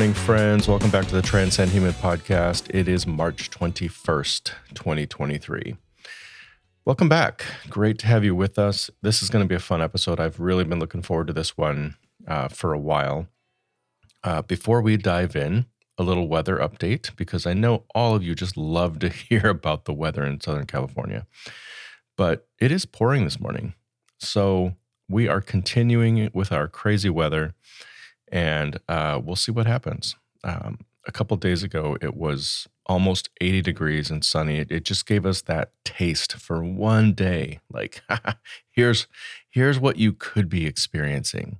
Morning, friends. Welcome back to the Transcend Human podcast. It is March 21st, 2023. Welcome back. Great to have you with us. This is going to be a fun episode. I've really been looking forward to this one uh, for a while. Uh, before we dive in, a little weather update because I know all of you just love to hear about the weather in Southern California. But it is pouring this morning. So we are continuing with our crazy weather and uh, we'll see what happens. Um, a couple days ago, it was almost 80 degrees and sunny. It, it, just gave us that taste for one day. Like, here's here's what you could be experiencing,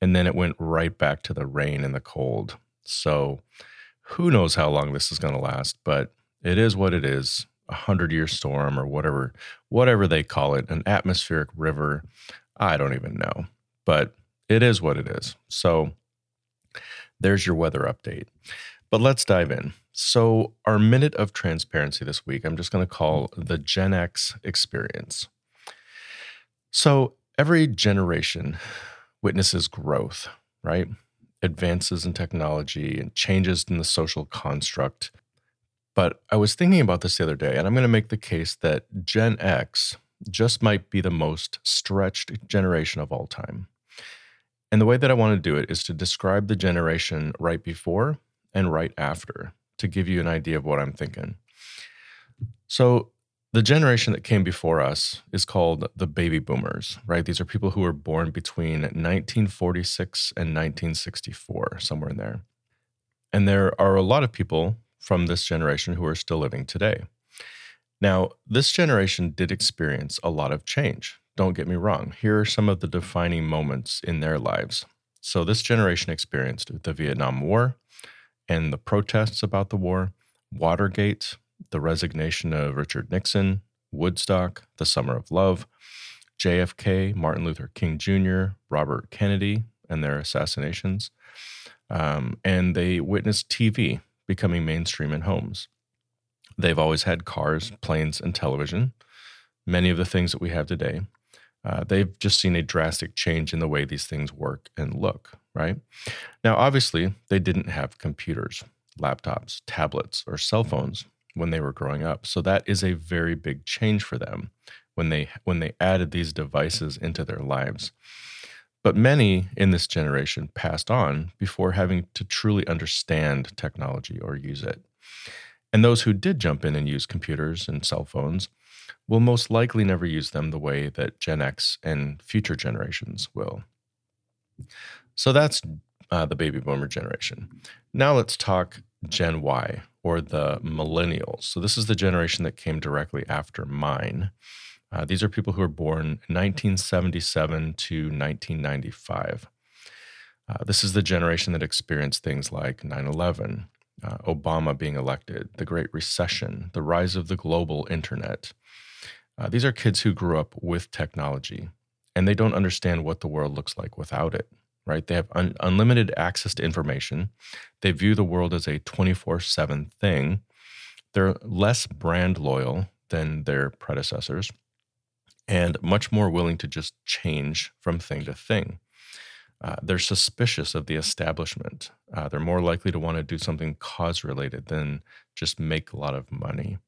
and then it went right back to the rain and the cold. So, who knows how long this is going to last? But it is what it is. A hundred year storm or whatever whatever they call it, an atmospheric river. I don't even know, but it is what it is. So there's your weather update. But let's dive in. So, our minute of transparency this week, I'm just going to call the Gen X experience. So, every generation witnesses growth, right? Advances in technology and changes in the social construct. But I was thinking about this the other day, and I'm going to make the case that Gen X just might be the most stretched generation of all time. And the way that I want to do it is to describe the generation right before and right after to give you an idea of what I'm thinking. So, the generation that came before us is called the baby boomers, right? These are people who were born between 1946 and 1964, somewhere in there. And there are a lot of people from this generation who are still living today. Now, this generation did experience a lot of change. Don't get me wrong. Here are some of the defining moments in their lives. So, this generation experienced the Vietnam War and the protests about the war, Watergate, the resignation of Richard Nixon, Woodstock, the Summer of Love, JFK, Martin Luther King Jr., Robert Kennedy, and their assassinations. Um, and they witnessed TV becoming mainstream in homes. They've always had cars, planes, and television, many of the things that we have today. Uh, they've just seen a drastic change in the way these things work and look, right? Now, obviously, they didn't have computers, laptops, tablets, or cell phones when they were growing up. So that is a very big change for them when they when they added these devices into their lives. But many in this generation passed on before having to truly understand technology or use it. And those who did jump in and use computers and cell phones will most likely never use them the way that Gen X and future generations will. So that's uh, the baby boomer generation. Now let's talk Gen Y or the millennials. So this is the generation that came directly after mine. Uh, these are people who were born 1977 to 1995. Uh, this is the generation that experienced things like 9 11, uh, Obama being elected, the Great Recession, the rise of the global internet, uh, these are kids who grew up with technology and they don't understand what the world looks like without it, right? They have un- unlimited access to information. They view the world as a 24 7 thing. They're less brand loyal than their predecessors and much more willing to just change from thing to thing. Uh, they're suspicious of the establishment. Uh, they're more likely to want to do something cause related than just make a lot of money.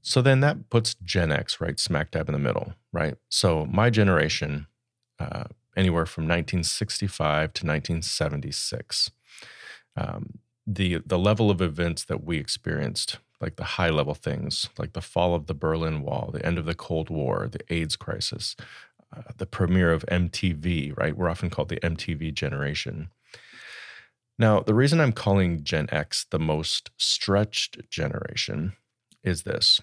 So then that puts Gen X right smack dab in the middle, right? So my generation, uh, anywhere from 1965 to 1976, um, the the level of events that we experienced, like the high level things, like the fall of the Berlin Wall, the end of the Cold War, the AIDS crisis, the premiere of MTV, right? We're often called the MTV generation. Now, the reason I'm calling Gen X the most stretched generation is this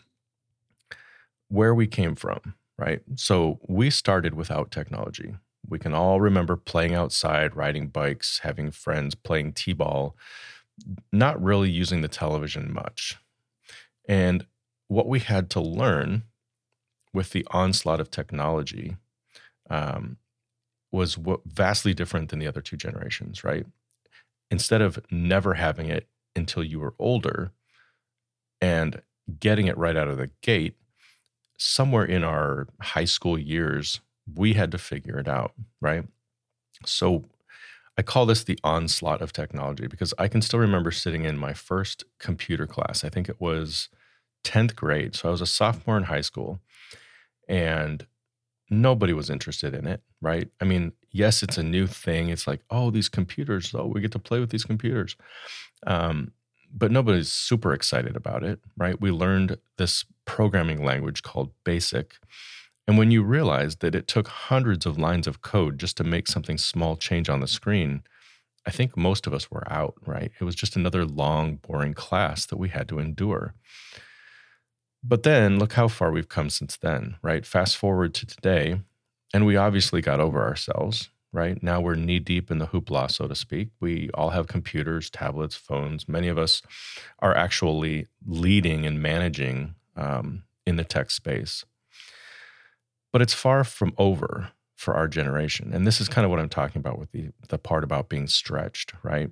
where we came from, right? So we started without technology. We can all remember playing outside, riding bikes, having friends, playing t ball, not really using the television much. And what we had to learn with the onslaught of technology um, was vastly different than the other two generations, right? Instead of never having it until you were older and getting it right out of the gate, somewhere in our high school years, we had to figure it out, right? So I call this the onslaught of technology because I can still remember sitting in my first computer class. I think it was 10th grade. So I was a sophomore in high school and nobody was interested in it, right? I mean, yes, it's a new thing. It's like, oh, these computers, oh, we get to play with these computers. Um, but nobody's super excited about it, right? We learned this programming language called BASIC. And when you realize that it took hundreds of lines of code just to make something small change on the screen, I think most of us were out, right? It was just another long, boring class that we had to endure. But then look how far we've come since then, right? Fast forward to today, and we obviously got over ourselves, right? Now we're knee deep in the hoopla, so to speak. We all have computers, tablets, phones. Many of us are actually leading and managing um, in the tech space. But it's far from over for our generation. And this is kind of what I'm talking about with the, the part about being stretched, right?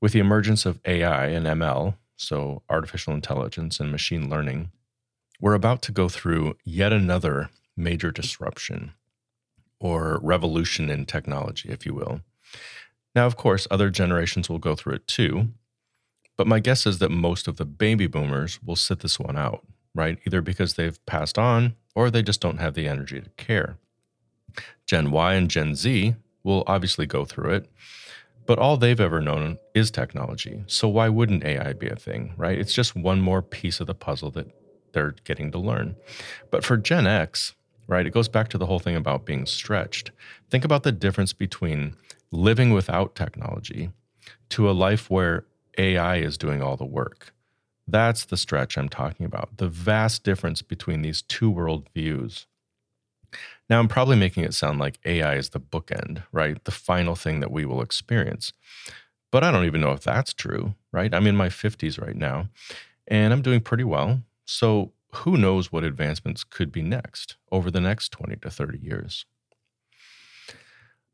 With the emergence of AI and ML, so artificial intelligence and machine learning, we're about to go through yet another major disruption or revolution in technology, if you will. Now, of course, other generations will go through it too, but my guess is that most of the baby boomers will sit this one out, right? Either because they've passed on or they just don't have the energy to care. Gen Y and Gen Z will obviously go through it, but all they've ever known is technology. So why wouldn't AI be a thing, right? It's just one more piece of the puzzle that they're getting to learn. But for Gen X, right, it goes back to the whole thing about being stretched. Think about the difference between living without technology to a life where AI is doing all the work. That's the stretch I'm talking about, the vast difference between these two world views. Now, I'm probably making it sound like AI is the bookend, right? The final thing that we will experience. But I don't even know if that's true, right? I'm in my 50s right now and I'm doing pretty well. So, who knows what advancements could be next over the next 20 to 30 years?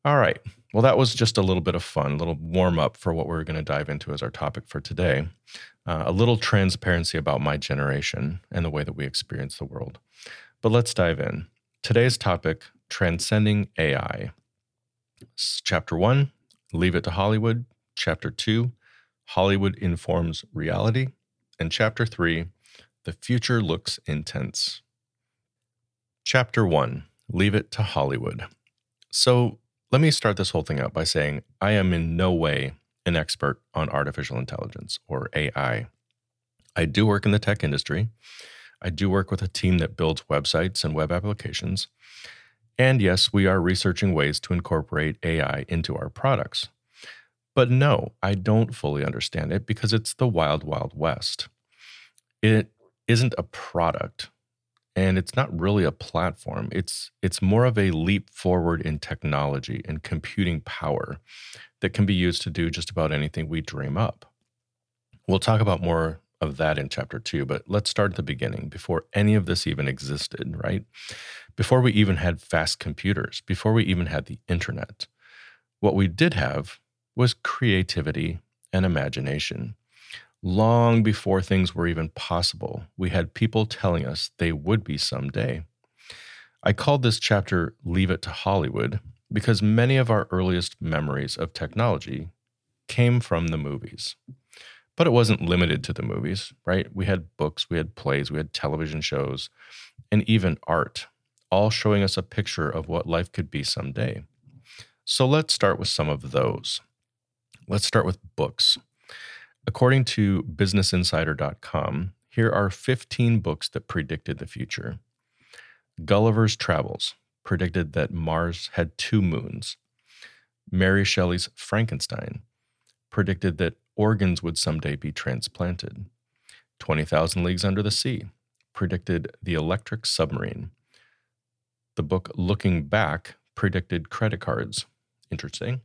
All right. Well, that was just a little bit of fun, a little warm up for what we're going to dive into as our topic for today. Uh, a little transparency about my generation and the way that we experience the world. But let's dive in. Today's topic Transcending AI. Chapter one Leave It to Hollywood. Chapter two Hollywood Informs Reality. And chapter three The Future Looks Intense. Chapter one Leave It to Hollywood. So let me start this whole thing out by saying I am in no way an expert on artificial intelligence or AI. I do work in the tech industry. I do work with a team that builds websites and web applications. And yes, we are researching ways to incorporate AI into our products. But no, I don't fully understand it because it's the wild, wild west. It isn't a product and it's not really a platform. It's it's more of a leap forward in technology and computing power that can be used to do just about anything we dream up. We'll talk about more of that in chapter two, but let's start at the beginning before any of this even existed, right? Before we even had fast computers, before we even had the internet. What we did have was creativity and imagination. Long before things were even possible, we had people telling us they would be someday. I called this chapter Leave It to Hollywood because many of our earliest memories of technology came from the movies. But it wasn't limited to the movies, right? We had books, we had plays, we had television shows, and even art, all showing us a picture of what life could be someday. So let's start with some of those. Let's start with books. According to BusinessInsider.com, here are 15 books that predicted the future. Gulliver's Travels predicted that Mars had two moons. Mary Shelley's Frankenstein predicted that organs would someday be transplanted. 20,000 Leagues Under the Sea predicted the electric submarine. The book Looking Back predicted credit cards. Interesting.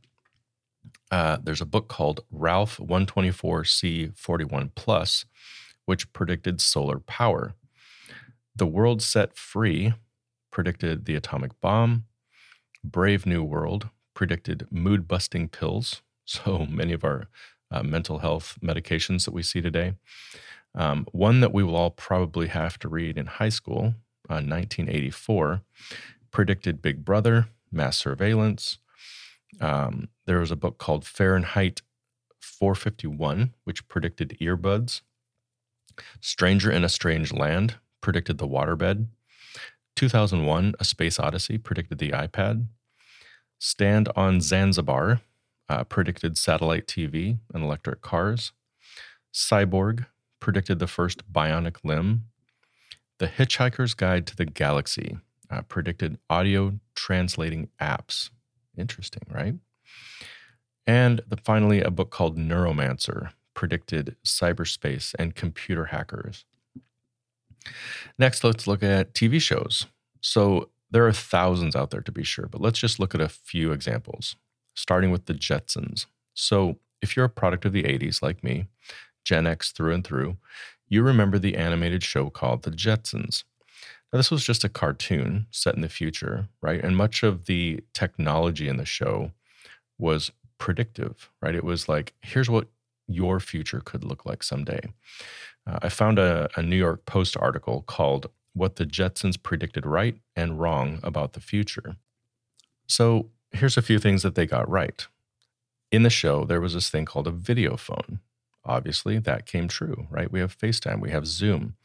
Uh, there's a book called Ralph 124C 41 Plus, which predicted solar power. The World Set Free predicted the atomic bomb. Brave New World predicted mood busting pills. So many of our uh, mental health medications that we see today. Um, one that we will all probably have to read in high school, uh, 1984, predicted Big Brother, mass surveillance. Um, there was a book called Fahrenheit 451, which predicted earbuds. Stranger in a Strange Land predicted the waterbed. 2001, A Space Odyssey predicted the iPad. Stand on Zanzibar uh, predicted satellite TV and electric cars. Cyborg predicted the first bionic limb. The Hitchhiker's Guide to the Galaxy uh, predicted audio translating apps. Interesting, right? And the, finally, a book called Neuromancer predicted cyberspace and computer hackers. Next, let's look at TV shows. So, there are thousands out there to be sure, but let's just look at a few examples, starting with the Jetsons. So, if you're a product of the 80s like me, Gen X through and through, you remember the animated show called The Jetsons. Now, this was just a cartoon set in the future, right? And much of the technology in the show was predictive, right? It was like, here's what your future could look like someday. Uh, I found a, a New York Post article called what the Jetsons predicted right and wrong about the future. So here's a few things that they got right. In the show, there was this thing called a video phone. Obviously, that came true, right? We have FaceTime, we have Zoom.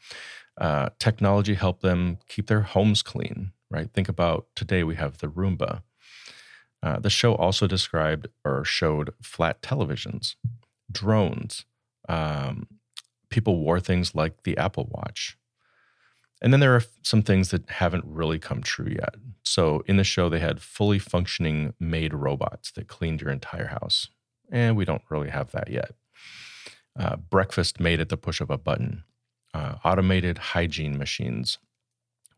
Uh, technology helped them keep their homes clean, right? Think about today, we have the Roomba. Uh, the show also described or showed flat televisions, drones. Um, people wore things like the Apple Watch, and then there are some things that haven't really come true yet. So in the show, they had fully functioning maid robots that cleaned your entire house. And we don't really have that yet. Uh, breakfast made at the push of a button, uh, automated hygiene machines,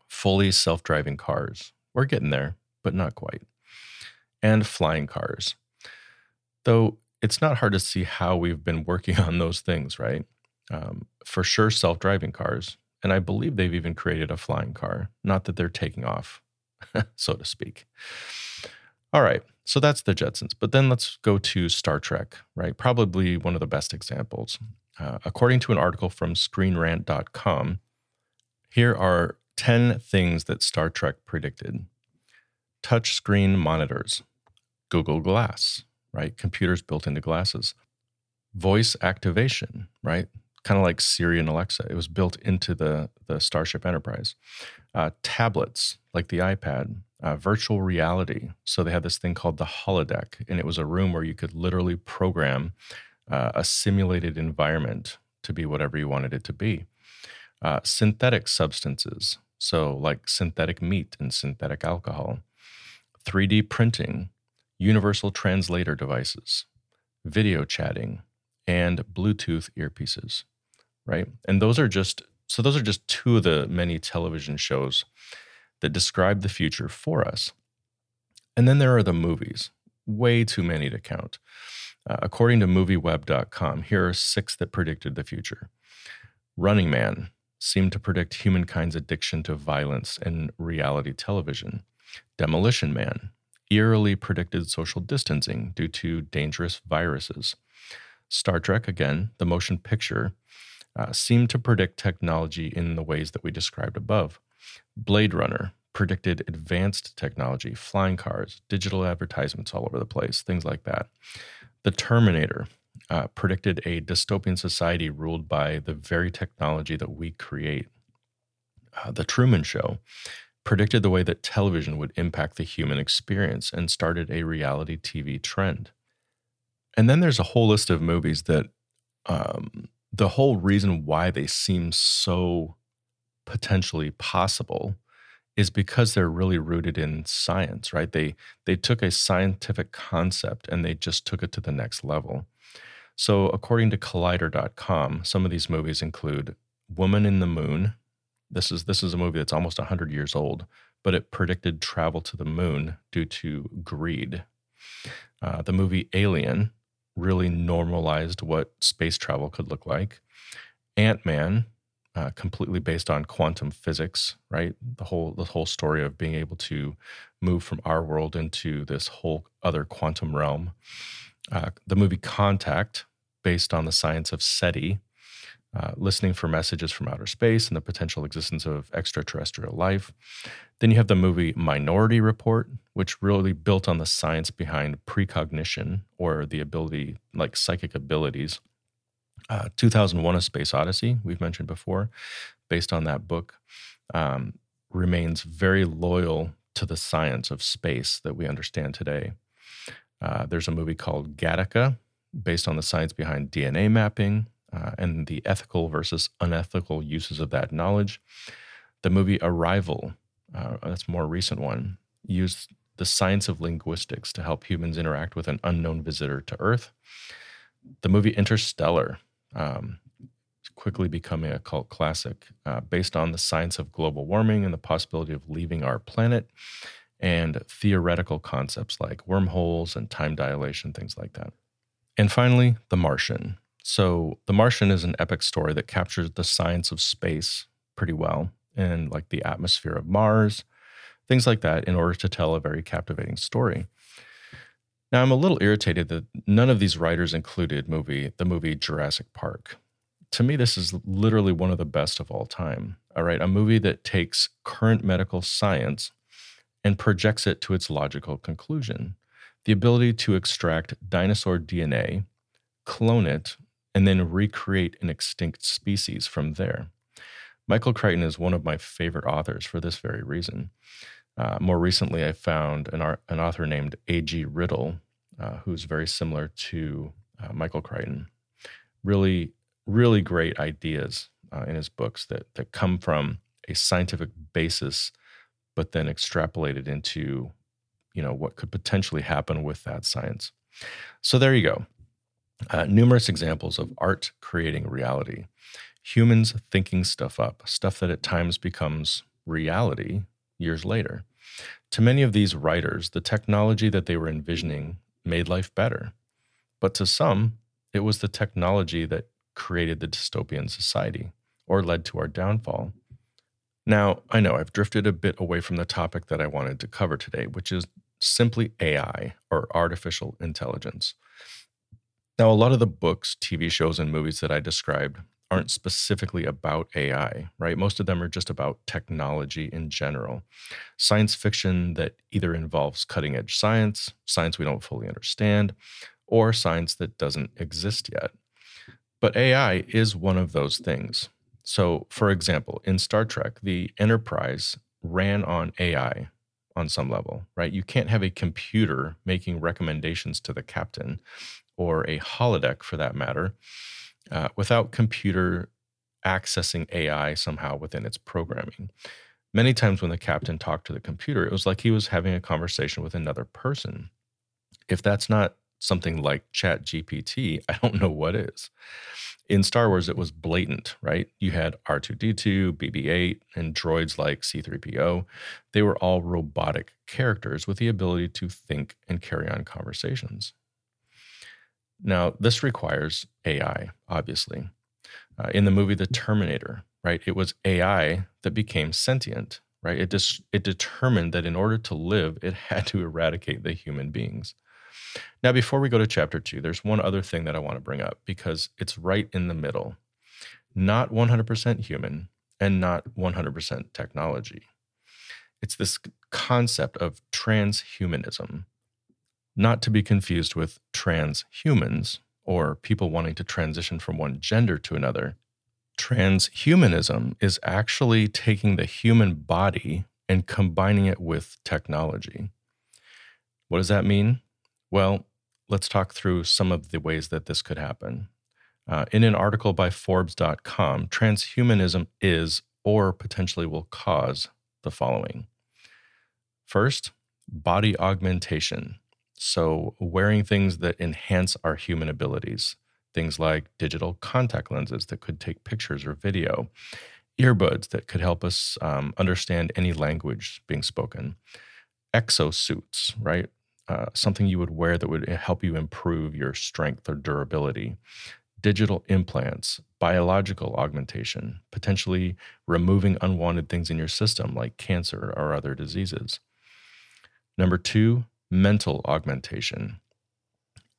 fully self driving cars. We're getting there, but not quite. And flying cars. Though it's not hard to see how we've been working on those things, right? Um, for sure, self driving cars, and I believe they've even created a flying car. Not that they're taking off, so to speak. All right, so that's the Jetsons. But then let's go to Star Trek, right? Probably one of the best examples. Uh, according to an article from ScreenRant.com, here are 10 things that Star Trek predicted touchscreen monitors, Google Glass, right? Computers built into glasses, voice activation, right? Kind of like Siri and Alexa. It was built into the the Starship Enterprise. Uh, tablets like the iPad, uh, virtual reality. So they had this thing called the holodeck, and it was a room where you could literally program uh, a simulated environment to be whatever you wanted it to be. Uh, synthetic substances, so like synthetic meat and synthetic alcohol. 3D printing, universal translator devices, video chatting, and Bluetooth earpieces right? And those are just so those are just two of the many television shows that describe the future for us. And then there are the movies, way too many to count. Uh, according to movieweb.com, here are six that predicted the future. Running Man seemed to predict humankind's addiction to violence and reality television. Demolition Man eerily predicted social distancing due to dangerous viruses. Star Trek, again, the motion picture, uh, seem to predict technology in the ways that we described above. Blade Runner predicted advanced technology, flying cars, digital advertisements all over the place, things like that. The Terminator uh, predicted a dystopian society ruled by the very technology that we create. Uh, the Truman Show predicted the way that television would impact the human experience and started a reality TV trend. And then there's a whole list of movies that um, the whole reason why they seem so potentially possible is because they're really rooted in science, right? They they took a scientific concept and they just took it to the next level. So, according to collider.com, some of these movies include Woman in the Moon. This is this is a movie that's almost 100 years old, but it predicted travel to the moon due to greed. Uh, the movie Alien really normalized what space travel could look like. Ant Man, uh, completely based on quantum physics, right? The whole the whole story of being able to move from our world into this whole other quantum realm. Uh, the movie Contact, based on the science of SETI, uh, listening for messages from outer space and the potential existence of extraterrestrial life. Then you have the movie Minority Report, which really built on the science behind precognition or the ability, like psychic abilities. Uh, 2001 A Space Odyssey, we've mentioned before, based on that book, um, remains very loyal to the science of space that we understand today. Uh, there's a movie called Gattaca, based on the science behind DNA mapping uh, and the ethical versus unethical uses of that knowledge. The movie Arrival, uh, that's a more recent one, used the science of linguistics to help humans interact with an unknown visitor to Earth. The movie Interstellar, um, quickly becoming a cult classic, uh, based on the science of global warming and the possibility of leaving our planet, and theoretical concepts like wormholes and time dilation, things like that. And finally, The Martian. So, The Martian is an epic story that captures the science of space pretty well and like the atmosphere of Mars, things like that, in order to tell a very captivating story. Now, I'm a little irritated that none of these writers included movie the movie Jurassic Park. To me, this is literally one of the best of all time. All right, a movie that takes current medical science and projects it to its logical conclusion. The ability to extract dinosaur DNA, clone it, and then recreate an extinct species from there. Michael Crichton is one of my favorite authors for this very reason. Uh, more recently, I found an, an author named A.G. Riddle, uh, who's very similar to uh, Michael Crichton. Really, really great ideas uh, in his books that, that come from a scientific basis, but then extrapolated into, you know, what could potentially happen with that science. So there you go. Uh, numerous examples of art creating reality. Humans thinking stuff up, stuff that at times becomes reality years later. To many of these writers, the technology that they were envisioning made life better. But to some, it was the technology that created the dystopian society or led to our downfall. Now, I know I've drifted a bit away from the topic that I wanted to cover today, which is simply AI or artificial intelligence. Now, a lot of the books, TV shows, and movies that I described aren't specifically about AI, right? Most of them are just about technology in general. Science fiction that either involves cutting edge science, science we don't fully understand, or science that doesn't exist yet. But AI is one of those things. So, for example, in Star Trek, the Enterprise ran on AI on some level, right? You can't have a computer making recommendations to the captain or a holodeck for that matter uh, without computer accessing AI somehow within its programming. Many times when the captain talked to the computer, it was like he was having a conversation with another person. If that's not something like Chat GPT, I don't know what is. In Star Wars, it was blatant, right? You had R2D2, BB 8, and droids like C3PO. They were all robotic characters with the ability to think and carry on conversations. Now, this requires AI, obviously. Uh, in the movie The Terminator, right, it was AI that became sentient, right? It, dis- it determined that in order to live, it had to eradicate the human beings. Now, before we go to chapter two, there's one other thing that I want to bring up because it's right in the middle. Not 100% human and not 100% technology. It's this concept of transhumanism, not to be confused with transhumans or people wanting to transition from one gender to another. Transhumanism is actually taking the human body and combining it with technology. What does that mean? Well, let's talk through some of the ways that this could happen. Uh, in an article by Forbes.com, transhumanism is or potentially will cause the following. First, body augmentation. So, wearing things that enhance our human abilities, things like digital contact lenses that could take pictures or video, earbuds that could help us um, understand any language being spoken, exosuits, right? uh, something you would wear that would help you improve your strength or durability, digital implants, biological augmentation, potentially removing unwanted things in your system like cancer or other diseases. Number two, mental augmentation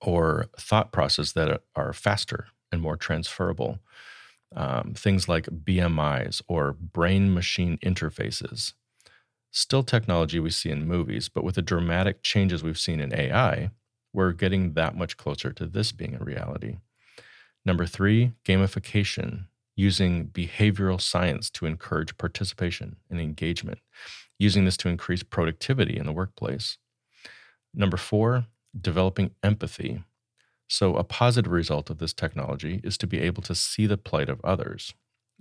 or thought process that are faster and more transferable. Um, things like BMIs or brain machine interfaces. Still technology we see in movies, but with the dramatic changes we've seen in AI, we're getting that much closer to this being a reality. Number three, gamification, using behavioral science to encourage participation and engagement, using this to increase productivity in the workplace. Number four, developing empathy. So, a positive result of this technology is to be able to see the plight of others.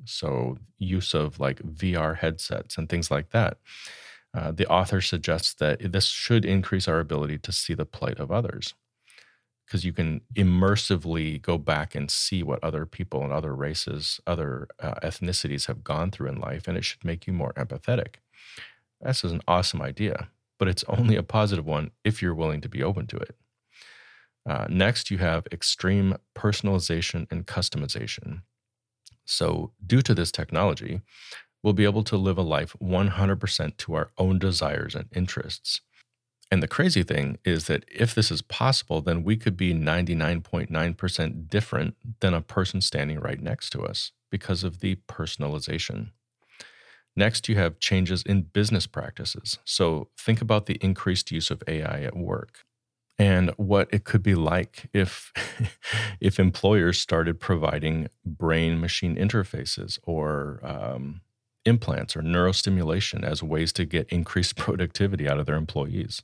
So, use of like VR headsets and things like that. Uh, the author suggests that this should increase our ability to see the plight of others because you can immersively go back and see what other people and other races, other uh, ethnicities have gone through in life, and it should make you more empathetic. This is an awesome idea, but it's only a positive one if you're willing to be open to it. Uh, next, you have extreme personalization and customization. So, due to this technology, we'll be able to live a life 100% to our own desires and interests. And the crazy thing is that if this is possible, then we could be 99.9% different than a person standing right next to us because of the personalization. Next, you have changes in business practices. So think about the increased use of AI at work and what it could be like if if employers started providing brain machine interfaces or um, implants or neurostimulation as ways to get increased productivity out of their employees.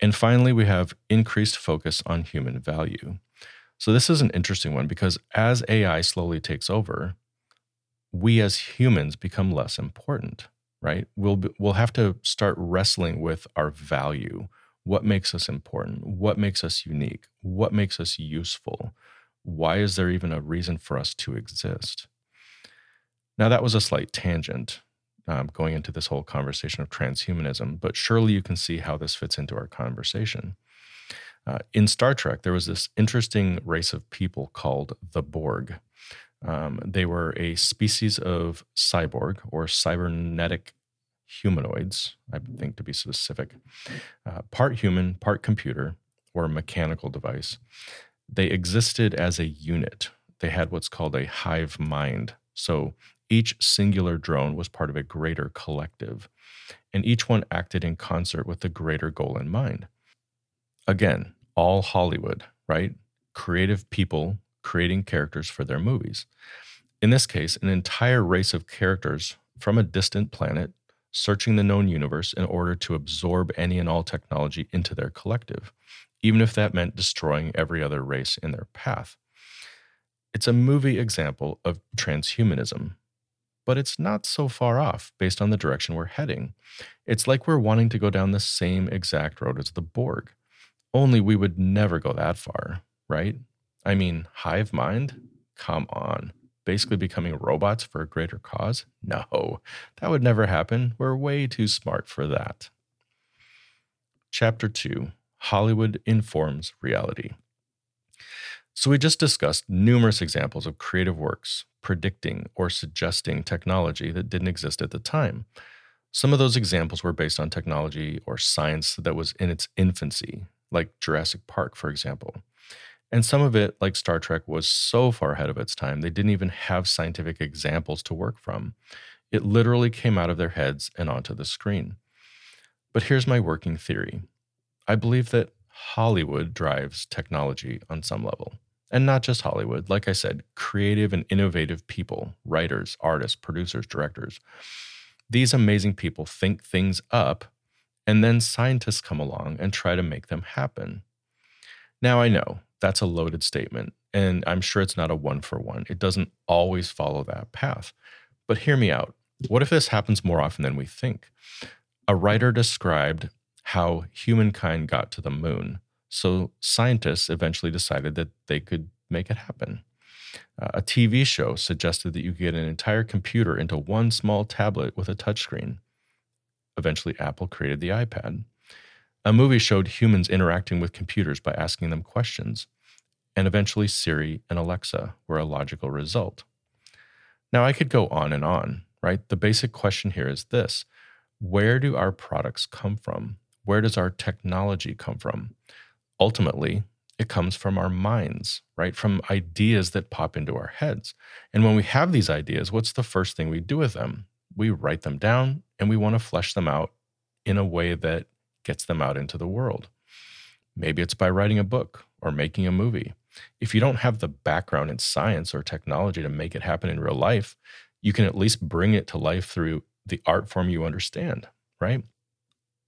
And finally, we have increased focus on human value. So, this is an interesting one because as AI slowly takes over, we as humans become less important, right? We'll, be, we'll have to start wrestling with our value. What makes us important? What makes us unique? What makes us useful? Why is there even a reason for us to exist? Now, that was a slight tangent um, going into this whole conversation of transhumanism, but surely you can see how this fits into our conversation. Uh, in Star Trek, there was this interesting race of people called the Borg. Um, they were a species of cyborg or cybernetic humanoids, I think to be specific, uh, part human, part computer, or mechanical device. They existed as a unit. They had what's called a hive mind. So each singular drone was part of a greater collective, and each one acted in concert with the greater goal in mind. Again, all Hollywood, right? Creative people creating characters for their movies. In this case, an entire race of characters from a distant planet searching the known universe in order to absorb any and all technology into their collective, even if that meant destroying every other race in their path. It's a movie example of transhumanism, but it's not so far off based on the direction we're heading. It's like we're wanting to go down the same exact road as the Borg, only we would never go that far, right? I mean, hive mind? Come on. Basically becoming robots for a greater cause? No, that would never happen. We're way too smart for that. Chapter 2 Hollywood Informs Reality. So, we just discussed numerous examples of creative works predicting or suggesting technology that didn't exist at the time. Some of those examples were based on technology or science that was in its infancy, like Jurassic Park, for example. And some of it, like Star Trek, was so far ahead of its time, they didn't even have scientific examples to work from. It literally came out of their heads and onto the screen. But here's my working theory I believe that Hollywood drives technology on some level. And not just Hollywood, like I said, creative and innovative people, writers, artists, producers, directors. These amazing people think things up, and then scientists come along and try to make them happen. Now, I know that's a loaded statement, and I'm sure it's not a one for one. It doesn't always follow that path. But hear me out. What if this happens more often than we think? A writer described how humankind got to the moon. So scientists eventually decided that they could make it happen. Uh, a TV show suggested that you get an entire computer into one small tablet with a touchscreen. Eventually, Apple created the iPad. A movie showed humans interacting with computers by asking them questions, and eventually Siri and Alexa were a logical result. Now, I could go on and on, right? The basic question here is this Where do our products come from? Where does our technology come from? Ultimately, it comes from our minds, right? From ideas that pop into our heads. And when we have these ideas, what's the first thing we do with them? We write them down and we want to flesh them out in a way that gets them out into the world. Maybe it's by writing a book or making a movie. If you don't have the background in science or technology to make it happen in real life, you can at least bring it to life through the art form you understand, right?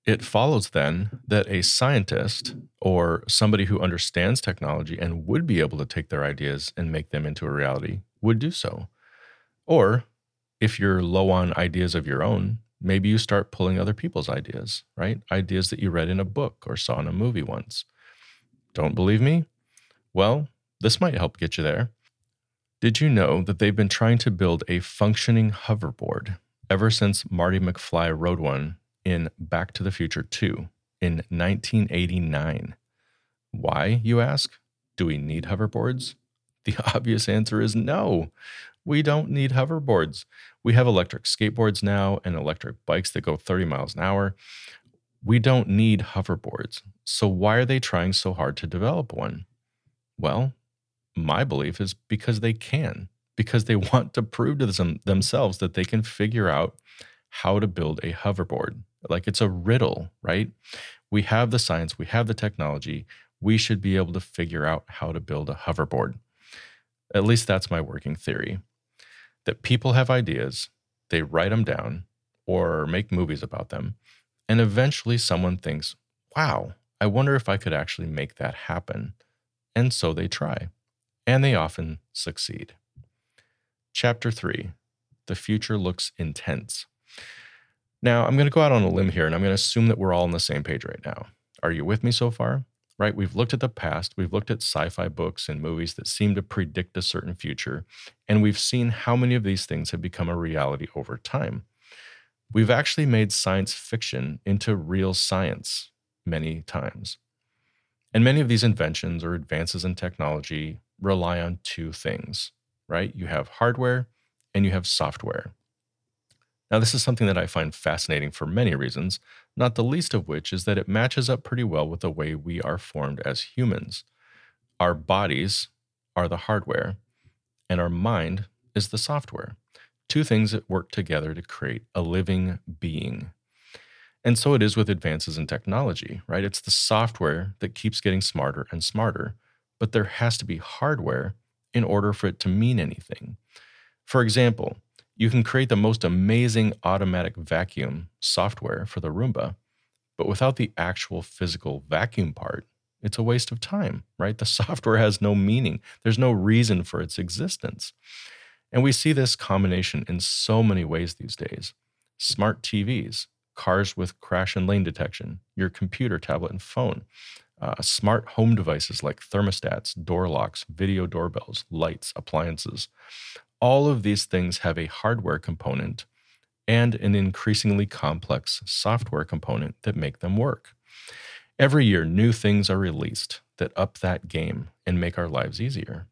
It follows then that a scientist or somebody who understands technology and would be able to take their ideas and make them into a reality would do so. Or if you're low on ideas of your own, maybe you start pulling other people's ideas, right? Ideas that you read in a book or saw in a movie once. Don't believe me? Well, this might help get you there. Did you know that they've been trying to build a functioning hoverboard ever since Marty McFly rode one in Back to the Future 2 in 1989. Why, you ask? Do we need hoverboards? The obvious answer is no. We don't need hoverboards. We have electric skateboards now and electric bikes that go 30 miles an hour. We don't need hoverboards. So, why are they trying so hard to develop one? Well, my belief is because they can, because they want to prove to them, themselves that they can figure out how to build a hoverboard. Like it's a riddle, right? We have the science, we have the technology. We should be able to figure out how to build a hoverboard. At least that's my working theory that people have ideas, they write them down or make movies about them, and eventually someone thinks, wow, I wonder if I could actually make that happen. And so they try, and they often succeed. Chapter 3 The Future Looks Intense. Now, I'm going to go out on a limb here and I'm going to assume that we're all on the same page right now. Are you with me so far? Right? We've looked at the past, we've looked at sci fi books and movies that seem to predict a certain future, and we've seen how many of these things have become a reality over time. We've actually made science fiction into real science many times. And many of these inventions or advances in technology rely on two things, right? You have hardware and you have software. Now, this is something that I find fascinating for many reasons, not the least of which is that it matches up pretty well with the way we are formed as humans. Our bodies are the hardware, and our mind is the software. Two things that work together to create a living being. And so it is with advances in technology, right? It's the software that keeps getting smarter and smarter, but there has to be hardware in order for it to mean anything. For example, you can create the most amazing automatic vacuum software for the Roomba, but without the actual physical vacuum part, it's a waste of time, right? The software has no meaning, there's no reason for its existence. And we see this combination in so many ways these days smart TVs, cars with crash and lane detection, your computer, tablet, and phone. Uh, smart home devices like thermostats, door locks, video doorbells, lights, appliances all of these things have a hardware component and an increasingly complex software component that make them work. Every year, new things are released that up that game and make our lives easier.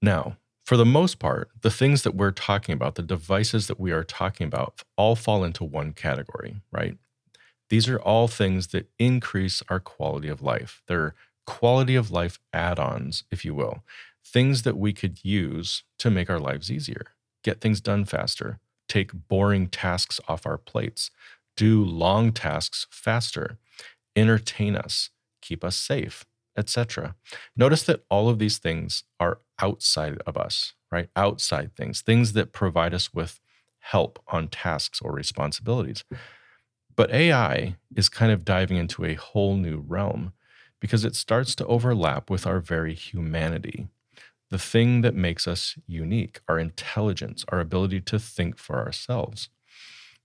Now, for the most part, the things that we're talking about, the devices that we are talking about, all fall into one category, right? These are all things that increase our quality of life. They're quality of life add ons, if you will things that we could use to make our lives easier, get things done faster, take boring tasks off our plates, do long tasks faster, entertain us, keep us safe, etc. Notice that all of these things are outside of us, right? Outside things, things that provide us with help on tasks or responsibilities. But AI is kind of diving into a whole new realm because it starts to overlap with our very humanity the thing that makes us unique, our intelligence, our ability to think for ourselves.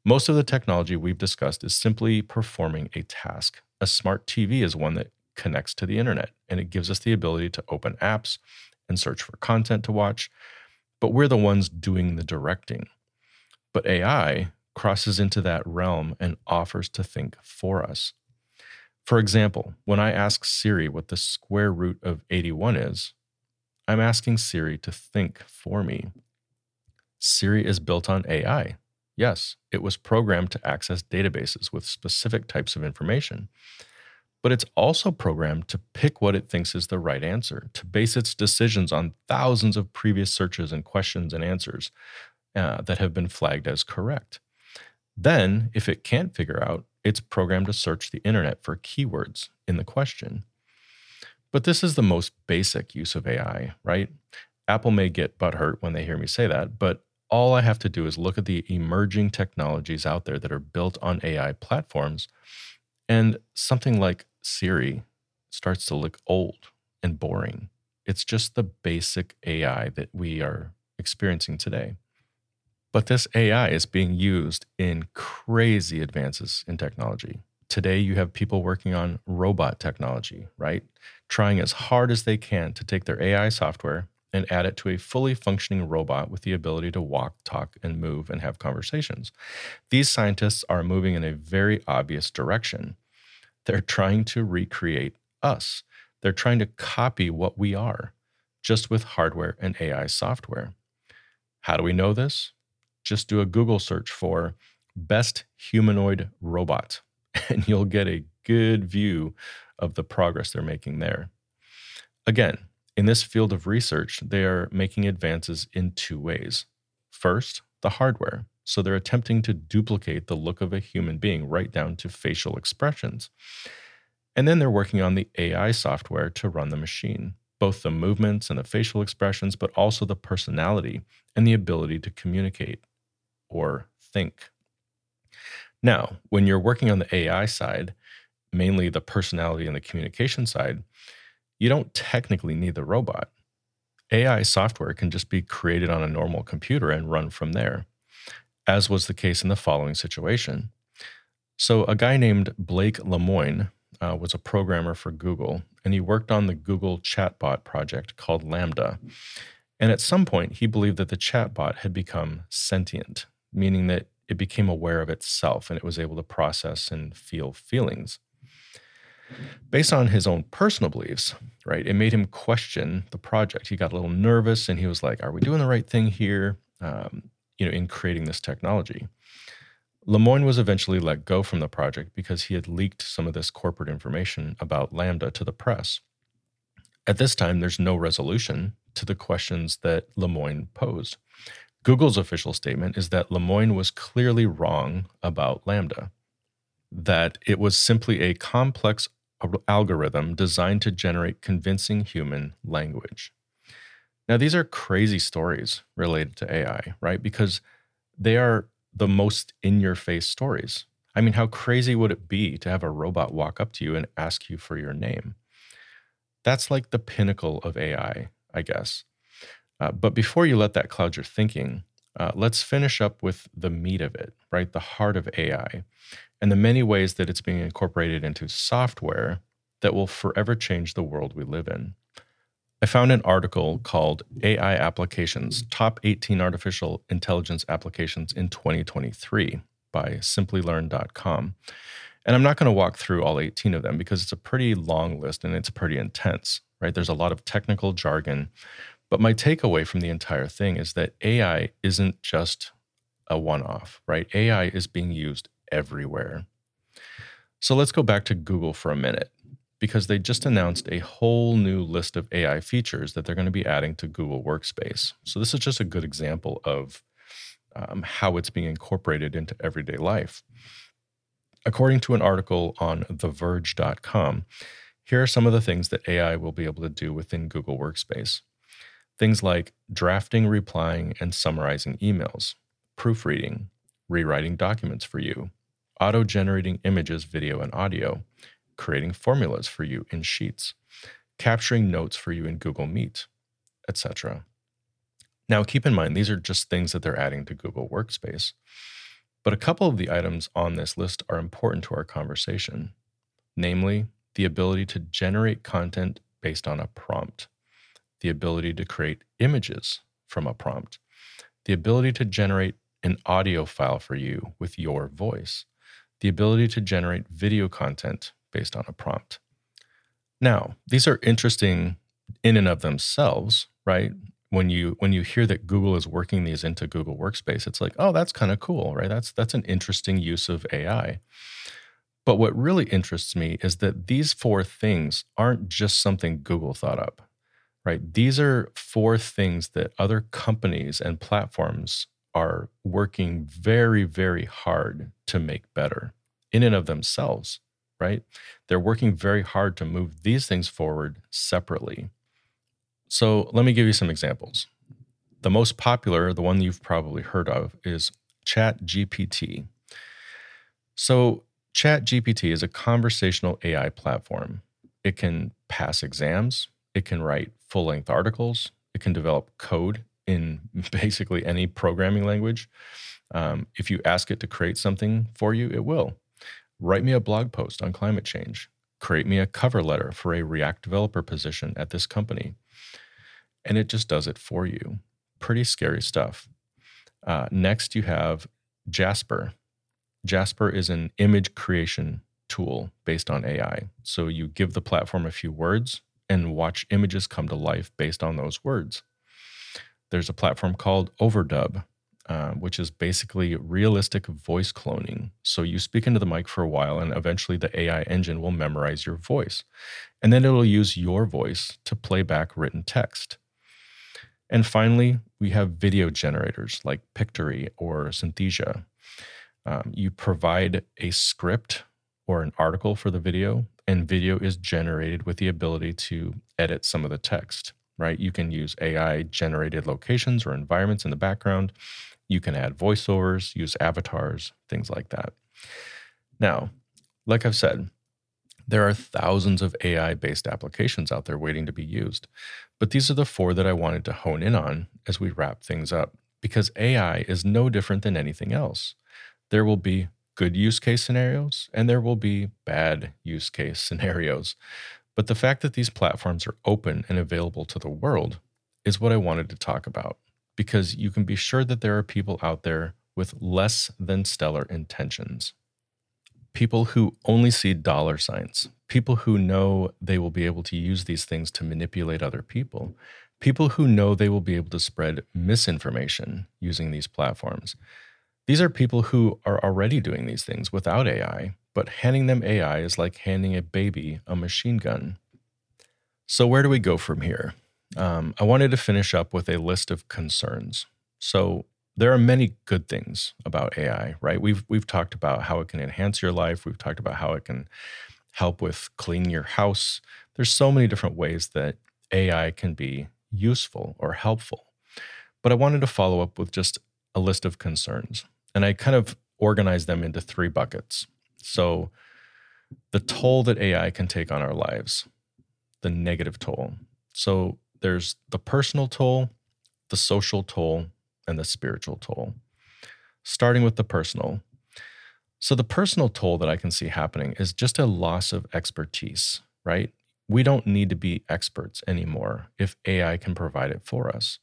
Most of the technology we've discussed is simply performing a task. A smart TV is one that connects to the internet and it gives us the ability to open apps and search for content to watch, but we're the ones doing the directing. But AI crosses into that realm and offers to think for us. For example, when I ask Siri what the square root of 81 is, I'm asking Siri to think for me. Siri is built on AI. Yes, it was programmed to access databases with specific types of information. But it's also programmed to pick what it thinks is the right answer, to base its decisions on thousands of previous searches and questions and answers uh, that have been flagged as correct. Then, if it can't figure out, it's programmed to search the internet for keywords in the question. But this is the most basic use of AI, right? Apple may get butthurt when they hear me say that, but all I have to do is look at the emerging technologies out there that are built on AI platforms, and something like Siri starts to look old and boring. It's just the basic AI that we are experiencing today. But this AI is being used in crazy advances in technology. Today, you have people working on robot technology, right? Trying as hard as they can to take their AI software and add it to a fully functioning robot with the ability to walk, talk, and move and have conversations. These scientists are moving in a very obvious direction. They're trying to recreate us, they're trying to copy what we are, just with hardware and AI software. How do we know this? Just do a Google search for best humanoid robot, and you'll get a good view of the progress they're making there. Again, in this field of research, they are making advances in two ways. First, the hardware. So they're attempting to duplicate the look of a human being right down to facial expressions. And then they're working on the AI software to run the machine, both the movements and the facial expressions, but also the personality and the ability to communicate or think. Now, when you're working on the AI side, mainly the personality and the communication side, you don't technically need the robot. AI software can just be created on a normal computer and run from there, as was the case in the following situation. So, a guy named Blake Lemoine uh, was a programmer for Google, and he worked on the Google chatbot project called LaMDA. And at some point, he believed that the chatbot had become sentient, meaning that it became aware of itself and it was able to process and feel feelings based on his own personal beliefs, right? It made him question the project. He got a little nervous and he was like, Are we doing the right thing here? Um, you know, in creating this technology. Lemoine was eventually let go from the project because he had leaked some of this corporate information about LaMDA to the press. At this time, there's no resolution to the questions that Lemoine posed. Google's official statement is that Lemoine was clearly wrong about LaMDA, that it was simply a complex algorithm designed to generate convincing human language. Now, these are crazy stories related to AI, right? Because they are the most in your face stories. I mean, how crazy would it be to have a robot walk up to you and ask you for your name? That's like the pinnacle of AI, I guess. Uh, but before you let that cloud your thinking, uh, let's finish up with the meat of it, right? The heart of AI and the many ways that it's being incorporated into software that will forever change the world we live in. I found an article called AI Applications Top 18 Artificial Intelligence Applications in 2023 by simplilearn.com. And I'm not going to walk through all 18 of them because it's a pretty long list and it's pretty intense, right? There's a lot of technical jargon. But my takeaway from the entire thing is that AI isn't just a one off, right? AI is being used everywhere. So let's go back to Google for a minute because they just announced a whole new list of AI features that they're going to be adding to Google Workspace. So this is just a good example of um, how it's being incorporated into everyday life. According to an article on TheVerge.com, here are some of the things that AI will be able to do within Google Workspace. Things like drafting, replying, and summarizing emails, proofreading, rewriting documents for you, auto generating images, video, and audio, creating formulas for you in Sheets, capturing notes for you in Google Meet, etc. Now, keep in mind, these are just things that they're adding to Google Workspace. But a couple of the items on this list are important to our conversation, namely, the ability to generate content based on a prompt, the ability to create images from a prompt, the ability to generate an audio file for you with your voice, the ability to generate video content based on a prompt. Now, these are interesting in and of themselves, right? When you when you hear that Google is working these into Google Workspace, it's like, oh, that's kind of cool, right? That's that's an interesting use of AI. But what really interests me is that these four things aren't just something Google thought up, right? These are four things that other companies and platforms are working very, very hard to make better in and of themselves, right? They're working very hard to move these things forward separately. So let me give you some examples. The most popular, the one you've probably heard of, is ChatGPT. So ChatGPT is a conversational AI platform. It can pass exams, it can write full length articles, it can develop code in basically any programming language. Um, if you ask it to create something for you, it will. Write me a blog post on climate change. Create me a cover letter for a React developer position at this company. And it just does it for you. Pretty scary stuff. Uh, next, you have Jasper. Jasper is an image creation tool based on AI. So you give the platform a few words and watch images come to life based on those words. There's a platform called Overdub, uh, which is basically realistic voice cloning. So you speak into the mic for a while, and eventually the AI engine will memorize your voice. And then it'll use your voice to play back written text. And finally, we have video generators like Pictory or Synthesia. Um, you provide a script or an article for the video, and video is generated with the ability to edit some of the text, right? You can use AI generated locations or environments in the background. You can add voiceovers, use avatars, things like that. Now, like I've said, there are thousands of AI based applications out there waiting to be used. But these are the four that I wanted to hone in on as we wrap things up because AI is no different than anything else there will be good use case scenarios and there will be bad use case scenarios. But the fact that these platforms are open and available to the world is what I wanted to talk about because you can be sure that there are people out there with less than stellar intentions. People who only see dollar signs, people who know they will be able to use these things to manipulate other people, people who know they will be able to spread misinformation using these platforms. These are people who are already doing these things without AI, but handing them AI is like handing a baby a machine gun. So, where do we go from here? Um, I wanted to finish up with a list of concerns. So, there are many good things about AI, right? We've we've talked about how it can enhance your life. We've talked about how it can help with cleaning your house. There's so many different ways that AI can be useful or helpful. But I wanted to follow up with just a list of concerns. And I kind of organize them into three buckets. So, the toll that AI can take on our lives, the negative toll. So, there's the personal toll, the social toll, and the spiritual toll. Starting with the personal. So, the personal toll that I can see happening is just a loss of expertise, right? We don't need to be experts anymore if AI can provide it for us.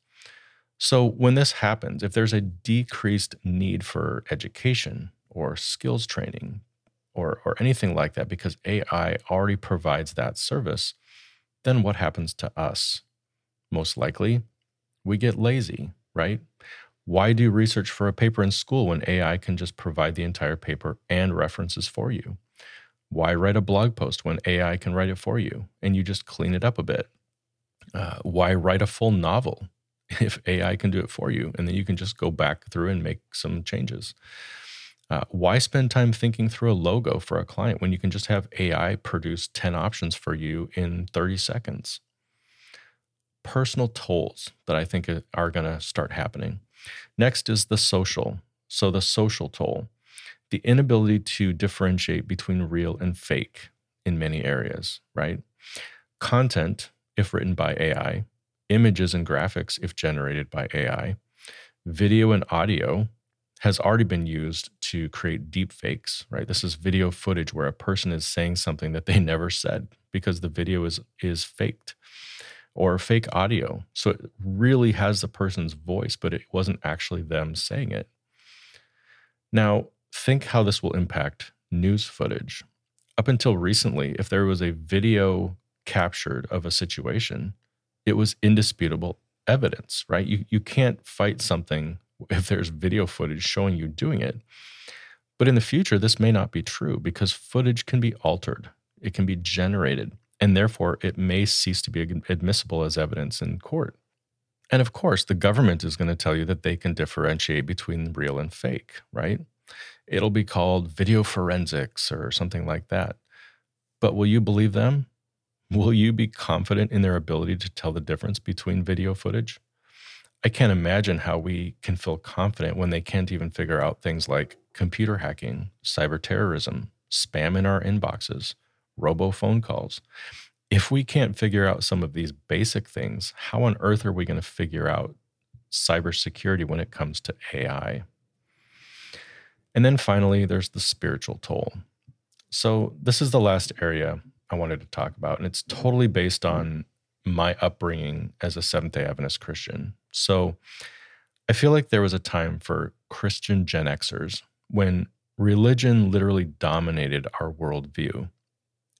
So, when this happens, if there's a decreased need for education or skills training or, or anything like that, because AI already provides that service, then what happens to us? Most likely, we get lazy, right? Why do research for a paper in school when AI can just provide the entire paper and references for you? Why write a blog post when AI can write it for you and you just clean it up a bit? Uh, why write a full novel if AI can do it for you, and then you can just go back through and make some changes. Uh, why spend time thinking through a logo for a client when you can just have AI produce 10 options for you in 30 seconds? Personal tolls that I think are going to start happening. Next is the social. So, the social toll, the inability to differentiate between real and fake in many areas, right? Content, if written by AI, images and graphics if generated by AI. Video and audio has already been used to create deep fakes, right? This is video footage where a person is saying something that they never said because the video is is faked or fake audio. So it really has the person's voice, but it wasn't actually them saying it. Now, think how this will impact news footage. Up until recently, if there was a video captured of a situation, it was indisputable evidence, right? You, you can't fight something if there's video footage showing you doing it. But in the future, this may not be true because footage can be altered, it can be generated, and therefore it may cease to be admissible as evidence in court. And of course, the government is going to tell you that they can differentiate between real and fake, right? It'll be called video forensics or something like that. But will you believe them? Will you be confident in their ability to tell the difference between video footage? I can't imagine how we can feel confident when they can't even figure out things like computer hacking, cyber terrorism, spam in our inboxes, robo phone calls. If we can't figure out some of these basic things, how on earth are we going to figure out cybersecurity when it comes to AI? And then finally, there's the spiritual toll. So, this is the last area I wanted to talk about, and it's totally based on my upbringing as a Seventh day Adventist Christian. So, I feel like there was a time for Christian Gen Xers when religion literally dominated our worldview.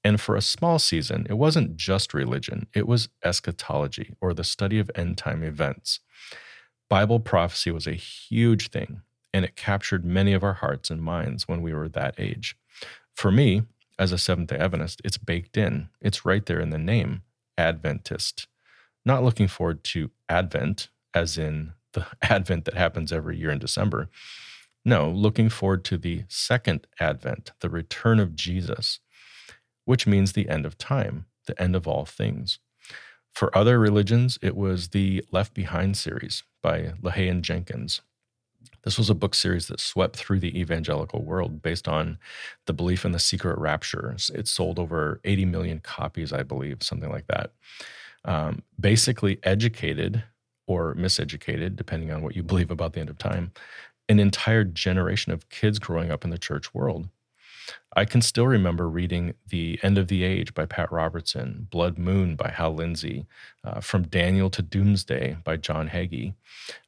And for a small season, it wasn't just religion, it was eschatology or the study of end time events. Bible prophecy was a huge thing, and it captured many of our hearts and minds when we were that age. For me, as a Seventh day Adventist, it's baked in, it's right there in the name Adventist. Not looking forward to Advent, as in the Advent that happens every year in December. No, looking forward to the second Advent, the return of Jesus, which means the end of time, the end of all things. For other religions, it was the Left Behind series by LaHaye Jenkins. This was a book series that swept through the evangelical world based on the belief in the secret rapture. It sold over 80 million copies, I believe, something like that. Um, basically, educated or miseducated, depending on what you believe about the end of time, an entire generation of kids growing up in the church world. I can still remember reading The End of the Age by Pat Robertson, Blood Moon by Hal Lindsey, uh, From Daniel to Doomsday by John Hagee.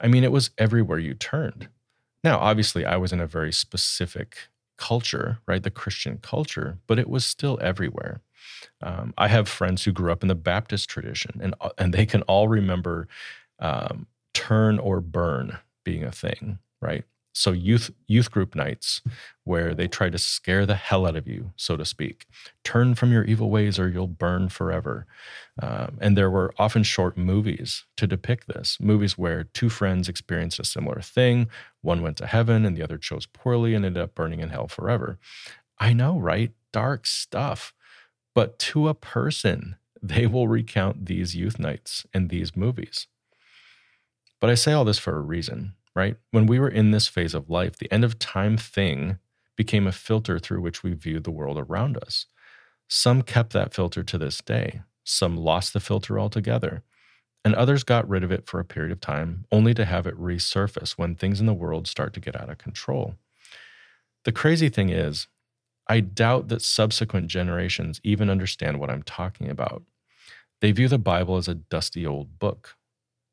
I mean, it was everywhere you turned. Now, obviously, I was in a very specific culture, right? The Christian culture, but it was still everywhere. Um, I have friends who grew up in the Baptist tradition, and uh, and they can all remember um, turn or burn being a thing, right? So youth youth group nights where they try to scare the hell out of you so to speak. Turn from your evil ways or you'll burn forever. Um, and there were often short movies to depict this movies where two friends experienced a similar thing one went to heaven and the other chose poorly and ended up burning in hell forever. I know right? Dark stuff. But to a person they will recount these youth nights and these movies. But i say all this for a reason right? When we were in this phase of life, the end of time thing became a filter through which we viewed the world around us. Some kept that filter to this day, some lost the filter altogether, and others got rid of it for a period of time, only to have it resurface when things in the world start to get out of control. The crazy thing is, I doubt that subsequent generations even understand what I'm talking about. They view the Bible as a dusty old book,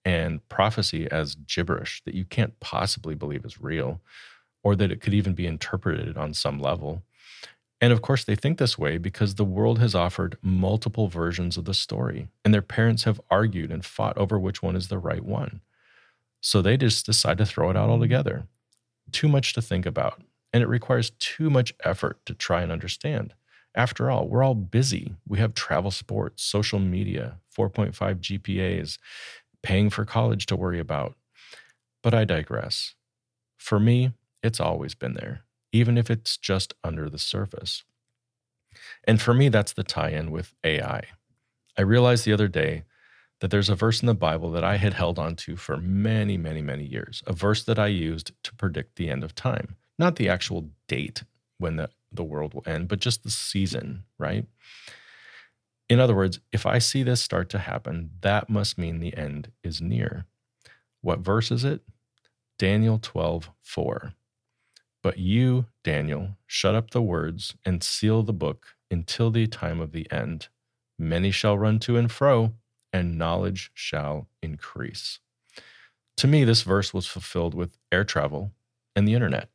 and prophecy as gibberish that you can't possibly believe is real or that it could even be interpreted on some level. And of course, they think this way because the world has offered multiple versions of the story, and their parents have argued and fought over which one is the right one. So they just decide to throw it out altogether. Too much to think about, and it requires too much effort to try and understand. After all, we're all busy. We have travel sports, social media, 4.5 GPAs, paying for college to worry about. But I digress. For me, it's always been there, even if it's just under the surface. And for me, that's the tie in with AI. I realized the other day that there's a verse in the Bible that I had held onto for many, many, many years, a verse that I used to predict the end of time, not the actual date when the, the world will end, but just the season, right? In other words, if I see this start to happen, that must mean the end is near. What verse is it? Daniel 12, 4. But you, Daniel, shut up the words and seal the book until the time of the end. Many shall run to and fro, and knowledge shall increase. To me, this verse was fulfilled with air travel and the internet.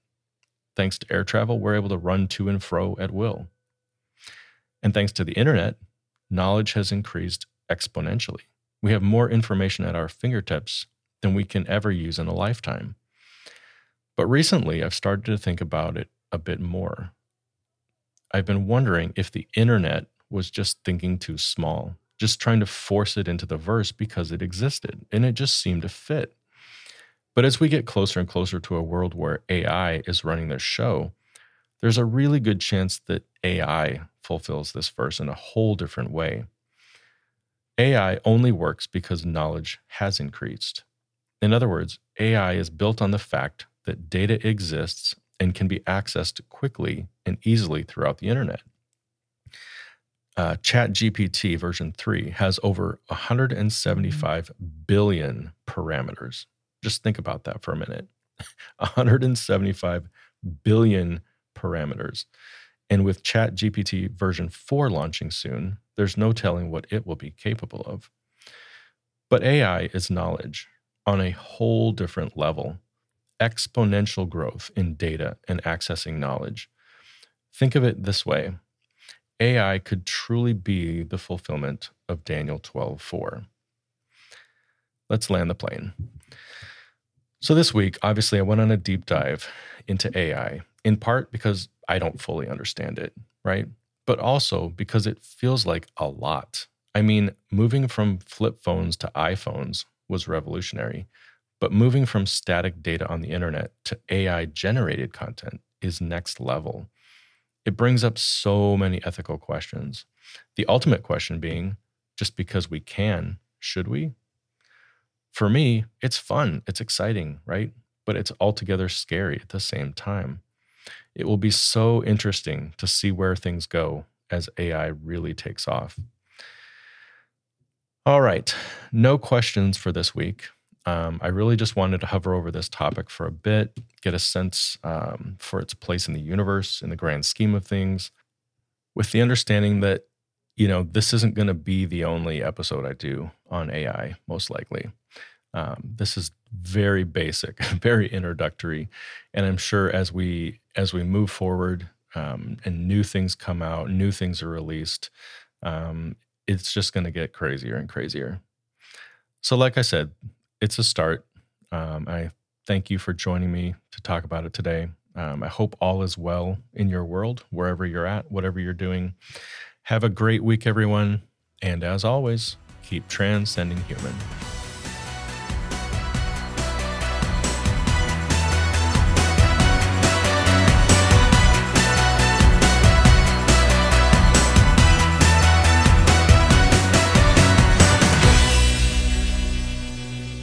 Thanks to air travel, we're able to run to and fro at will. And thanks to the internet, knowledge has increased exponentially. We have more information at our fingertips than we can ever use in a lifetime. But recently, I've started to think about it a bit more. I've been wondering if the internet was just thinking too small, just trying to force it into the verse because it existed and it just seemed to fit. But as we get closer and closer to a world where AI is running the show, there's a really good chance that AI fulfills this verse in a whole different way. AI only works because knowledge has increased. In other words, AI is built on the fact that data exists and can be accessed quickly and easily throughout the internet. Uh, ChatGPT version 3 has over 175 billion parameters. Just think about that for a minute 175 billion parameters. And with ChatGPT version 4 launching soon, there's no telling what it will be capable of. But AI is knowledge on a whole different level exponential growth in data and accessing knowledge. Think of it this way AI could truly be the fulfillment of Daniel 12:4. Let's land the plane. So this week, obviously, I went on a deep dive into AI, in part because I don't fully understand it, right? But also because it feels like a lot. I mean, moving from flip phones to iPhones was revolutionary, but moving from static data on the internet to AI generated content is next level. It brings up so many ethical questions. The ultimate question being just because we can, should we? For me, it's fun, it's exciting, right? But it's altogether scary at the same time. It will be so interesting to see where things go as AI really takes off. All right, no questions for this week. Um, I really just wanted to hover over this topic for a bit, get a sense um, for its place in the universe in the grand scheme of things, with the understanding that, you know, this isn't going to be the only episode I do on AI, most likely. Um, this is very basic, very introductory, and I'm sure as we as we move forward um, and new things come out, new things are released, um, it's just going to get crazier and crazier. So, like I said, it's a start. Um, I thank you for joining me to talk about it today. Um, I hope all is well in your world, wherever you're at, whatever you're doing. Have a great week, everyone. And as always, keep transcending human.